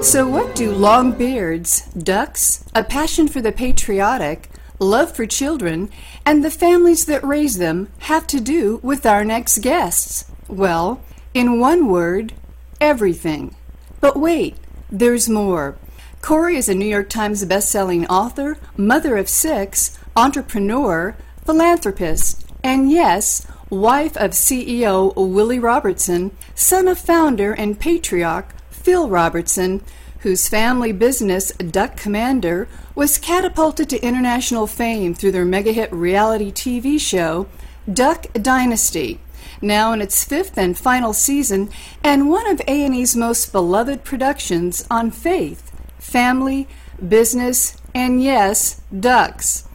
So, what do long beards, ducks, a passion for the patriotic, love for children, and the families that raise them have to do with our next guests? Well, in one word, everything. But wait, there's more. Korie is a New York Times bestselling author, mother of six, entrepreneur, philanthropist, and yes, wife of CEO Willie Robertson, son of founder and patriarch Phil Robertson, whose family business, Duck Commander, was catapulted to international fame through their mega hit reality TV show, Duck Dynasty, now in its fifth and final season, and one of A&E's most beloved productions on faith, family, business, and yes, ducks.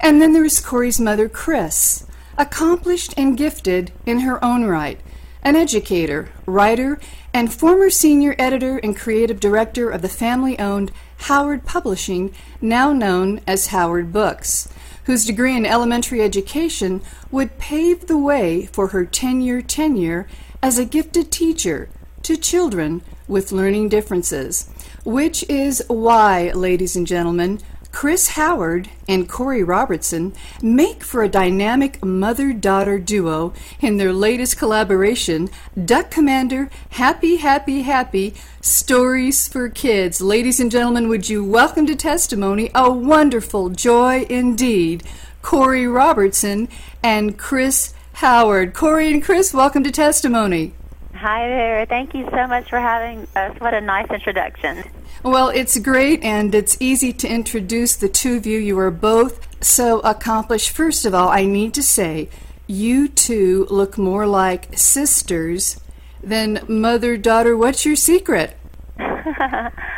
And then there's Korie's mother, Chrys, accomplished and gifted in her own right, an educator, writer, and former senior editor and creative director of the family owned Howard Publishing, now known as Howard Books, whose degree in elementary education would pave the way for her 10 year tenure as a gifted teacher to children with learning differences. Which is why, ladies and gentlemen, Chrys Howard and Korie Robertson make for a dynamic mother daughter duo in their latest collaboration, Duck Commander Happy, Happy, Happy Stories for Kids. Ladies and gentlemen, would you welcome to testimony a wonderful joy indeed, Korie Robertson and Chrys Howard. Korie and Chrys, welcome to testimony. Hi there. Thank you so much for having us. What a nice introduction. Well, it's great and it's easy to introduce the two of you. You are both so accomplished. First of all, I need to say, you two look more like sisters than mother daughter. What's your secret?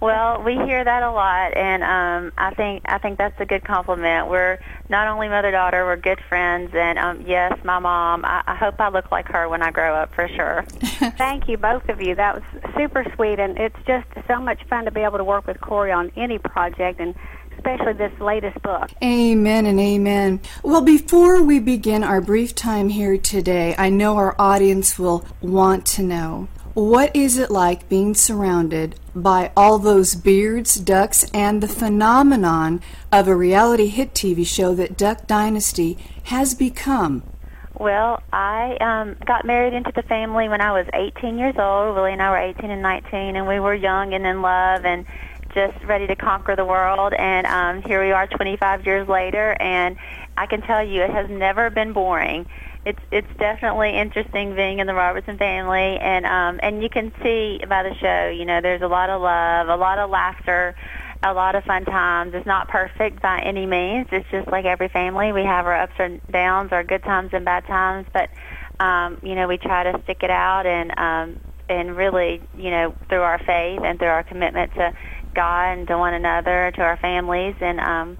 Well, we hear that a lot, and um, I think I think that's a good compliment. We're not only mother daughter, we're good friends, and um, yes, my mom. I, I hope I look like her when I grow up, for sure. Thank you, both of you. That was super sweet, and it's just so much fun to be able to work with Korie on any project, and especially this latest book. Amen and amen. Well, before we begin our brief time here today, I know our audience will want to know what is it like being surrounded by all those beards, ducks, and the phenomenon of a reality hit TV show that Duck Dynasty has become? Well, I um, got married into the family when I was 18 years old. Willie and I were 18 and 19, and we were young and in love and just ready to conquer the world. And um, here we are 25 years later, and I can tell you it has never been boring it's it's definitely interesting being in the Robertson family, and um, and you can see by the show, you know, there's a lot of love, a lot of laughter, a lot of fun times. It's not perfect by any means. It's just like every family. We have our ups and downs, our good times and bad times, but um, you know, we try to stick it out and um, and really, you know, through our faith and through our commitment to God and to one another, to our families, and um,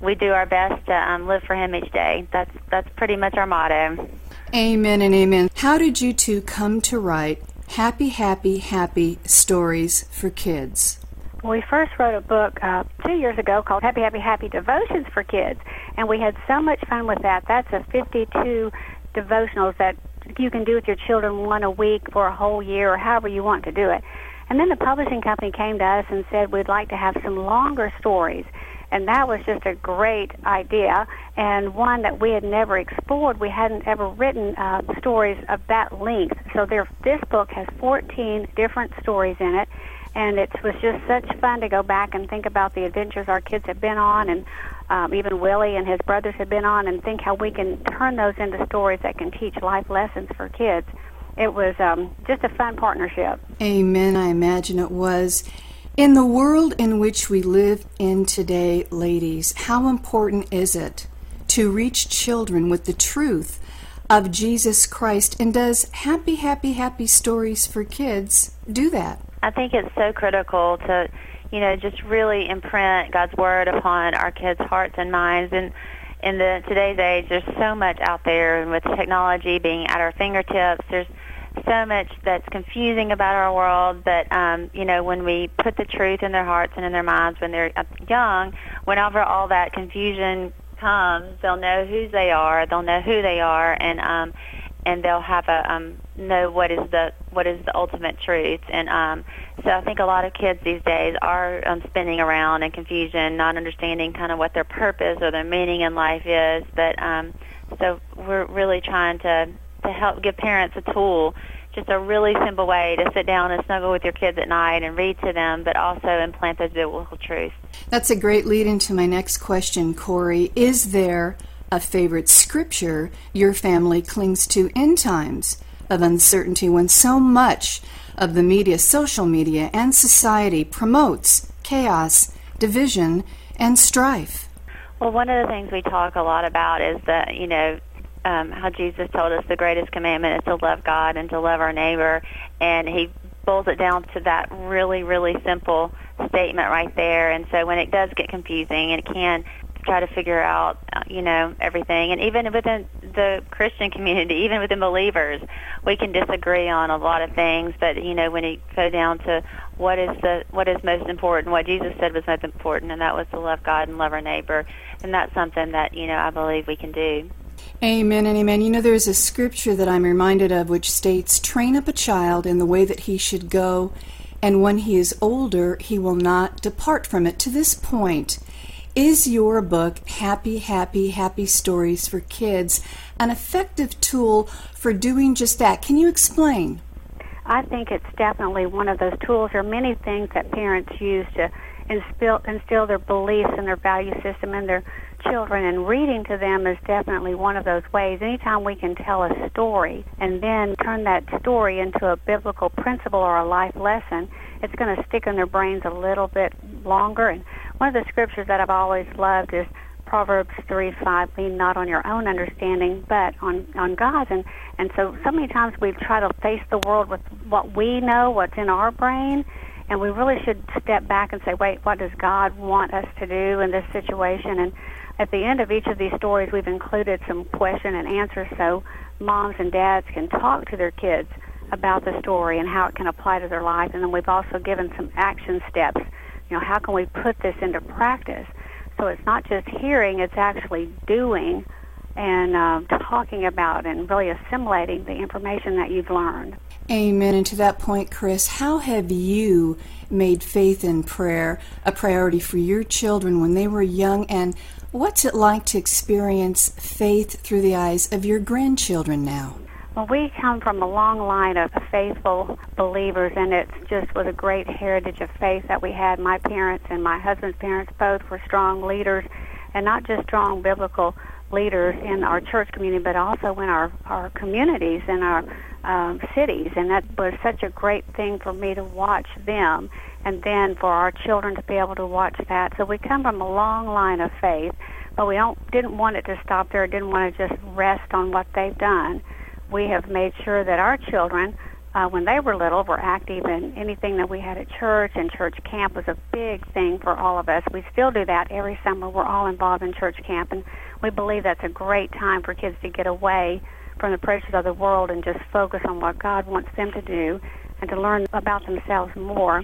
we do our best to um, live for Him each day. That's that's pretty much our motto. Amen and amen. How did you two come to write happy, happy, happy stories for kids? We first wrote a book uh, two years ago called Happy, Happy, Happy Devotions for Kids, and we had so much fun with that. That's a 52 devotionals that you can do with your children one a week for a whole year or however you want to do it. And then the publishing company came to us and said we'd like to have some longer stories and that was just a great idea and one that we had never explored. We hadn't ever written uh, stories of that length. So there, this book has 14 different stories in it, and it was just such fun to go back and think about the adventures our kids have been on, and um, even Willie and his brothers have been on, and think how we can turn those into stories that can teach life lessons for kids. It was um, just a fun partnership. Amen. I imagine it was. In the world in which we live in today, ladies, how important is it to reach children with the truth of Jesus Christ? And does Happy, Happy, Happy Stories for Kids do that? I think it's so critical to, you know, just really imprint God's word upon our kids' hearts and minds. And in the today's age, there's so much out there, and with technology being at our fingertips, there's so much that's confusing about our world. But um, you know, when we put the truth in their hearts and in their minds when they're young, whenever all that confusion comes, they'll know who they are, they'll know who they are, and um, and they'll have a um, know what is the what is the ultimate truth. And um, so I think a lot of kids these days are um, spinning around in confusion, not understanding kind of what their purpose or their meaning in life is. But um, so we're really trying to to help give parents a tool just a really simple way to sit down and snuggle with your kids at night and read to them, but also implant those biblical truths. That's a great lead into my next question, Korie. Is there a favorite scripture your family clings to in times of uncertainty when so much of the media, social media, and society promotes chaos, division, and strife? Well, one of the things we talk a lot about is that, you know, um, how Jesus told us the greatest commandment is to love God and to love our neighbor, and he boils it down to that really, really simple statement right there. And so when it does get confusing, and it can try to figure out, uh, you know, everything, and even within the Christian community, even within believers, we can disagree on a lot of things. But you know, when you go down to what is the what is most important, what Jesus said was most important, and that was to love God and love our neighbor, and that's something that you know I believe we can do. Amen and amen. You know, there's a scripture that I'm reminded of which states, Train up a child in the way that he should go, and when he is older, he will not depart from it. To this point, is your book, Happy, Happy, Happy Stories for Kids, an effective tool for doing just that? Can you explain? I think it's definitely one of those tools. There are many things that parents use to instill, instill their beliefs and their value system and their children and reading to them is definitely one of those ways. Anytime we can tell a story and then turn that story into a biblical principle or a life lesson, it's going to stick in their brains a little bit longer. And one of the scriptures that I've always loved is Proverbs 3 5, lean not on your own understanding, but on, on God's. And, and so, so many times we try to face the world with what we know, what's in our brain, and we really should step back and say, wait, what does God want us to do in this situation? And at the end of each of these stories, we've included some question and answer so moms and dads can talk to their kids about the story and how it can apply to their life. And then we've also given some action steps. You know, how can we put this into practice? So it's not just hearing, it's actually doing and uh, talking about and really assimilating the information that you've learned. Amen. And to that point, Chrys, how have you made faith and prayer a priority for your children when they were young? And what's it like to experience faith through the eyes of your grandchildren now? Well, we come from a long line of faithful believers, and it just was a great heritage of faith that we had. My parents and my husband's parents both were strong leaders, and not just strong biblical leaders in our church community, but also in our, our communities and our um, cities. And that was such a great thing for me to watch them and then for our children to be able to watch that. So we come from a long line of faith, but we don't didn't want it to stop there. Didn't want to just rest on what they've done. We have made sure that our children, uh, when they were little, were active in anything that we had at church, and church camp was a big thing for all of us. We still do that every summer. We're all involved in church camp, and we believe that's a great time for kids to get away from the pressures of the world and just focus on what God wants them to do and to learn about themselves more.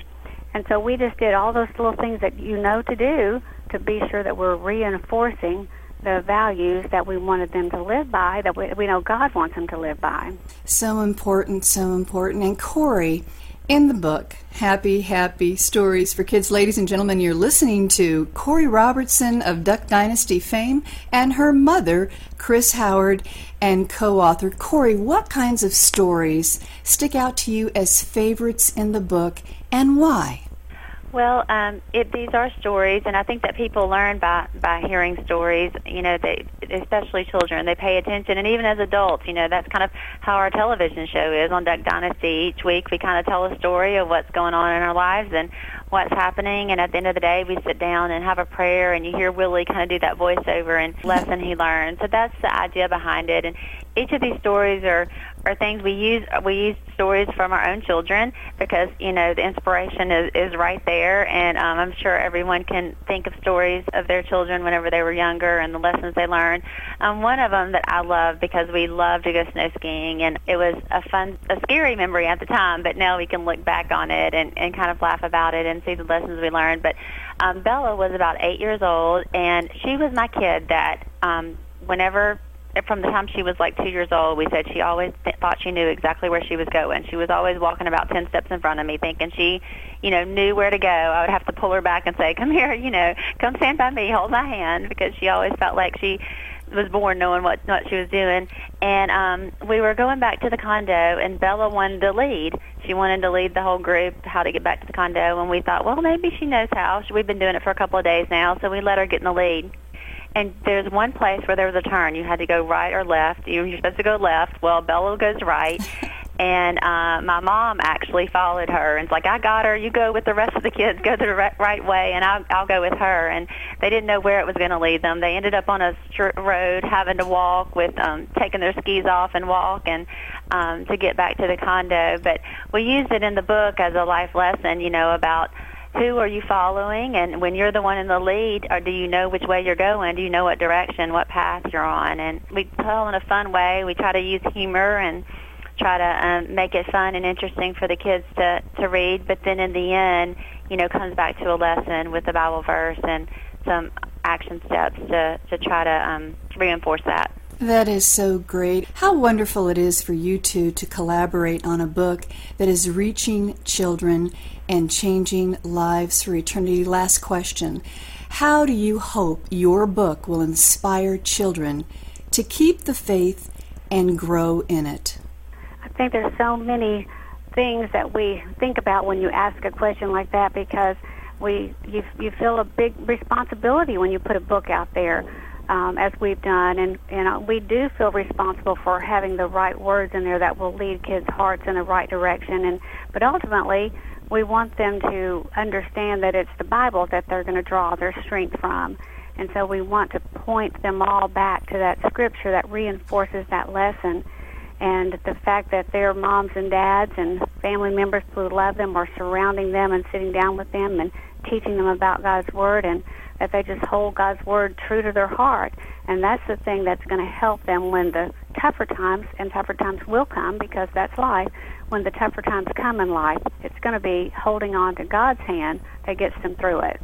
And so we just did all those little things that you know to do to be sure that we're reinforcing the values that we wanted them to live by, that we, we know God wants them to live by. So important, so important. And Korie, in the book, Happy, Happy Stories for Kids, ladies and gentlemen, you're listening to Korie Robertson of Duck Dynasty fame and her mother, Chrys Howard, and co author. Korie, what kinds of stories stick out to you as favorites in the book and why? Well, um, it, these are stories, and I think that people learn by by hearing stories. You know, they especially children they pay attention, and even as adults, you know, that's kind of how our television show is on Duck Dynasty. Each week, we kind of tell a story of what's going on in our lives and what's happening, and at the end of the day, we sit down and have a prayer, and you hear Willie kind of do that voiceover and lesson he learned. So that's the idea behind it, and each of these stories are are things we use. We use stories from our own children because you know the inspiration is is right there, and um, I'm sure everyone can think of stories of their children whenever they were younger and the lessons they learned. Um, one of them that I love because we love to go snow skiing, and it was a fun, a scary memory at the time, but now we can look back on it and and kind of laugh about it and see the lessons we learned. But um, Bella was about eight years old, and she was my kid that um, whenever from the time she was like two years old, we said she always th- thought she knew exactly where she was going. She was always walking about ten steps in front of me, thinking she, you know, knew where to go. I would have to pull her back and say, "Come here, you know, come stand by me, hold my hand," because she always felt like she was born knowing what what she was doing. And um, we were going back to the condo, and Bella wanted to lead. She wanted to lead the whole group how to get back to the condo, and we thought, well, maybe she knows how. We've been doing it for a couple of days now, so we let her get in the lead and there's one place where there was a turn. You had to go right or left. You were supposed to go left. Well, Bella goes right. and uh, my mom actually followed her and it's like, I got her. You go with the rest of the kids. Go the right, right way, and I'll, I'll go with her. And they didn't know where it was going to lead them. They ended up on a str- road having to walk with um, taking their skis off and walk and um, to get back to the condo. But we used it in the book as a life lesson, you know, about who are you following? And when you're the one in the lead or do you know which way you're going? Do you know what direction what path you're on? And we tell in a fun way. We try to use humor and try to um, make it fun and interesting for the kids to to read. But then in the end you know comes back to a lesson with a bible verse and some action steps to to try to um, reinforce that that is so great. How wonderful it is for you two to collaborate on a book that is reaching children and changing lives for eternity. Last question How do you hope your book will inspire children to keep the faith and grow in it? I think there's so many things that we think about when you ask a question like that because we you, you feel a big responsibility when you put a book out there um, as we've done, and and uh, we do feel responsible for having the right words in there that will lead kids' hearts in the right direction. And but ultimately, we want them to understand that it's the Bible that they're going to draw their strength from. And so we want to point them all back to that scripture that reinforces that lesson. And the fact that their moms and dads and family members who love them are surrounding them and sitting down with them and teaching them about God's Word and that they just hold God's word true to their heart. And that's the thing that's going to help them when the tougher times, and tougher times will come because that's life, when the tougher times come in life, it's going to be holding on to God's hand that gets them through it.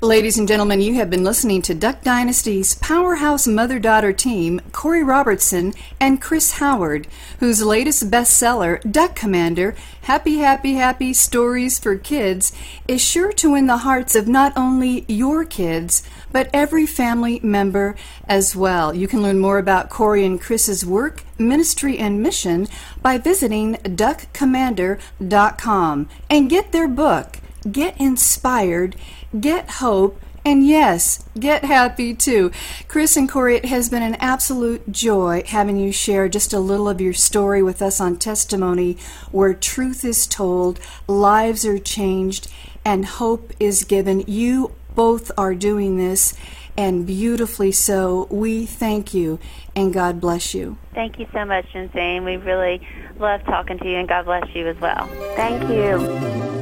Ladies and gentlemen, you have been listening to Duck Dynasty's powerhouse mother daughter team, Korie Robertson and Chrys Howard, whose latest bestseller, Duck Commander Happy, Happy, Happy Stories for Kids, is sure to win the hearts of not only your kids, but every family member as well. You can learn more about Korie and Chrys's work, ministry, and mission by visiting duckcommander.com and get their book, Get Inspired get hope, and yes, get happy too. Chrys and Korie, it has been an absolute joy having you share just a little of your story with us on Testimony, where truth is told, lives are changed, and hope is given. You both are doing this, and beautifully so. We thank you, and God bless you. Thank you so much, Jensine. We really love talking to you, and God bless you as well. Thank you.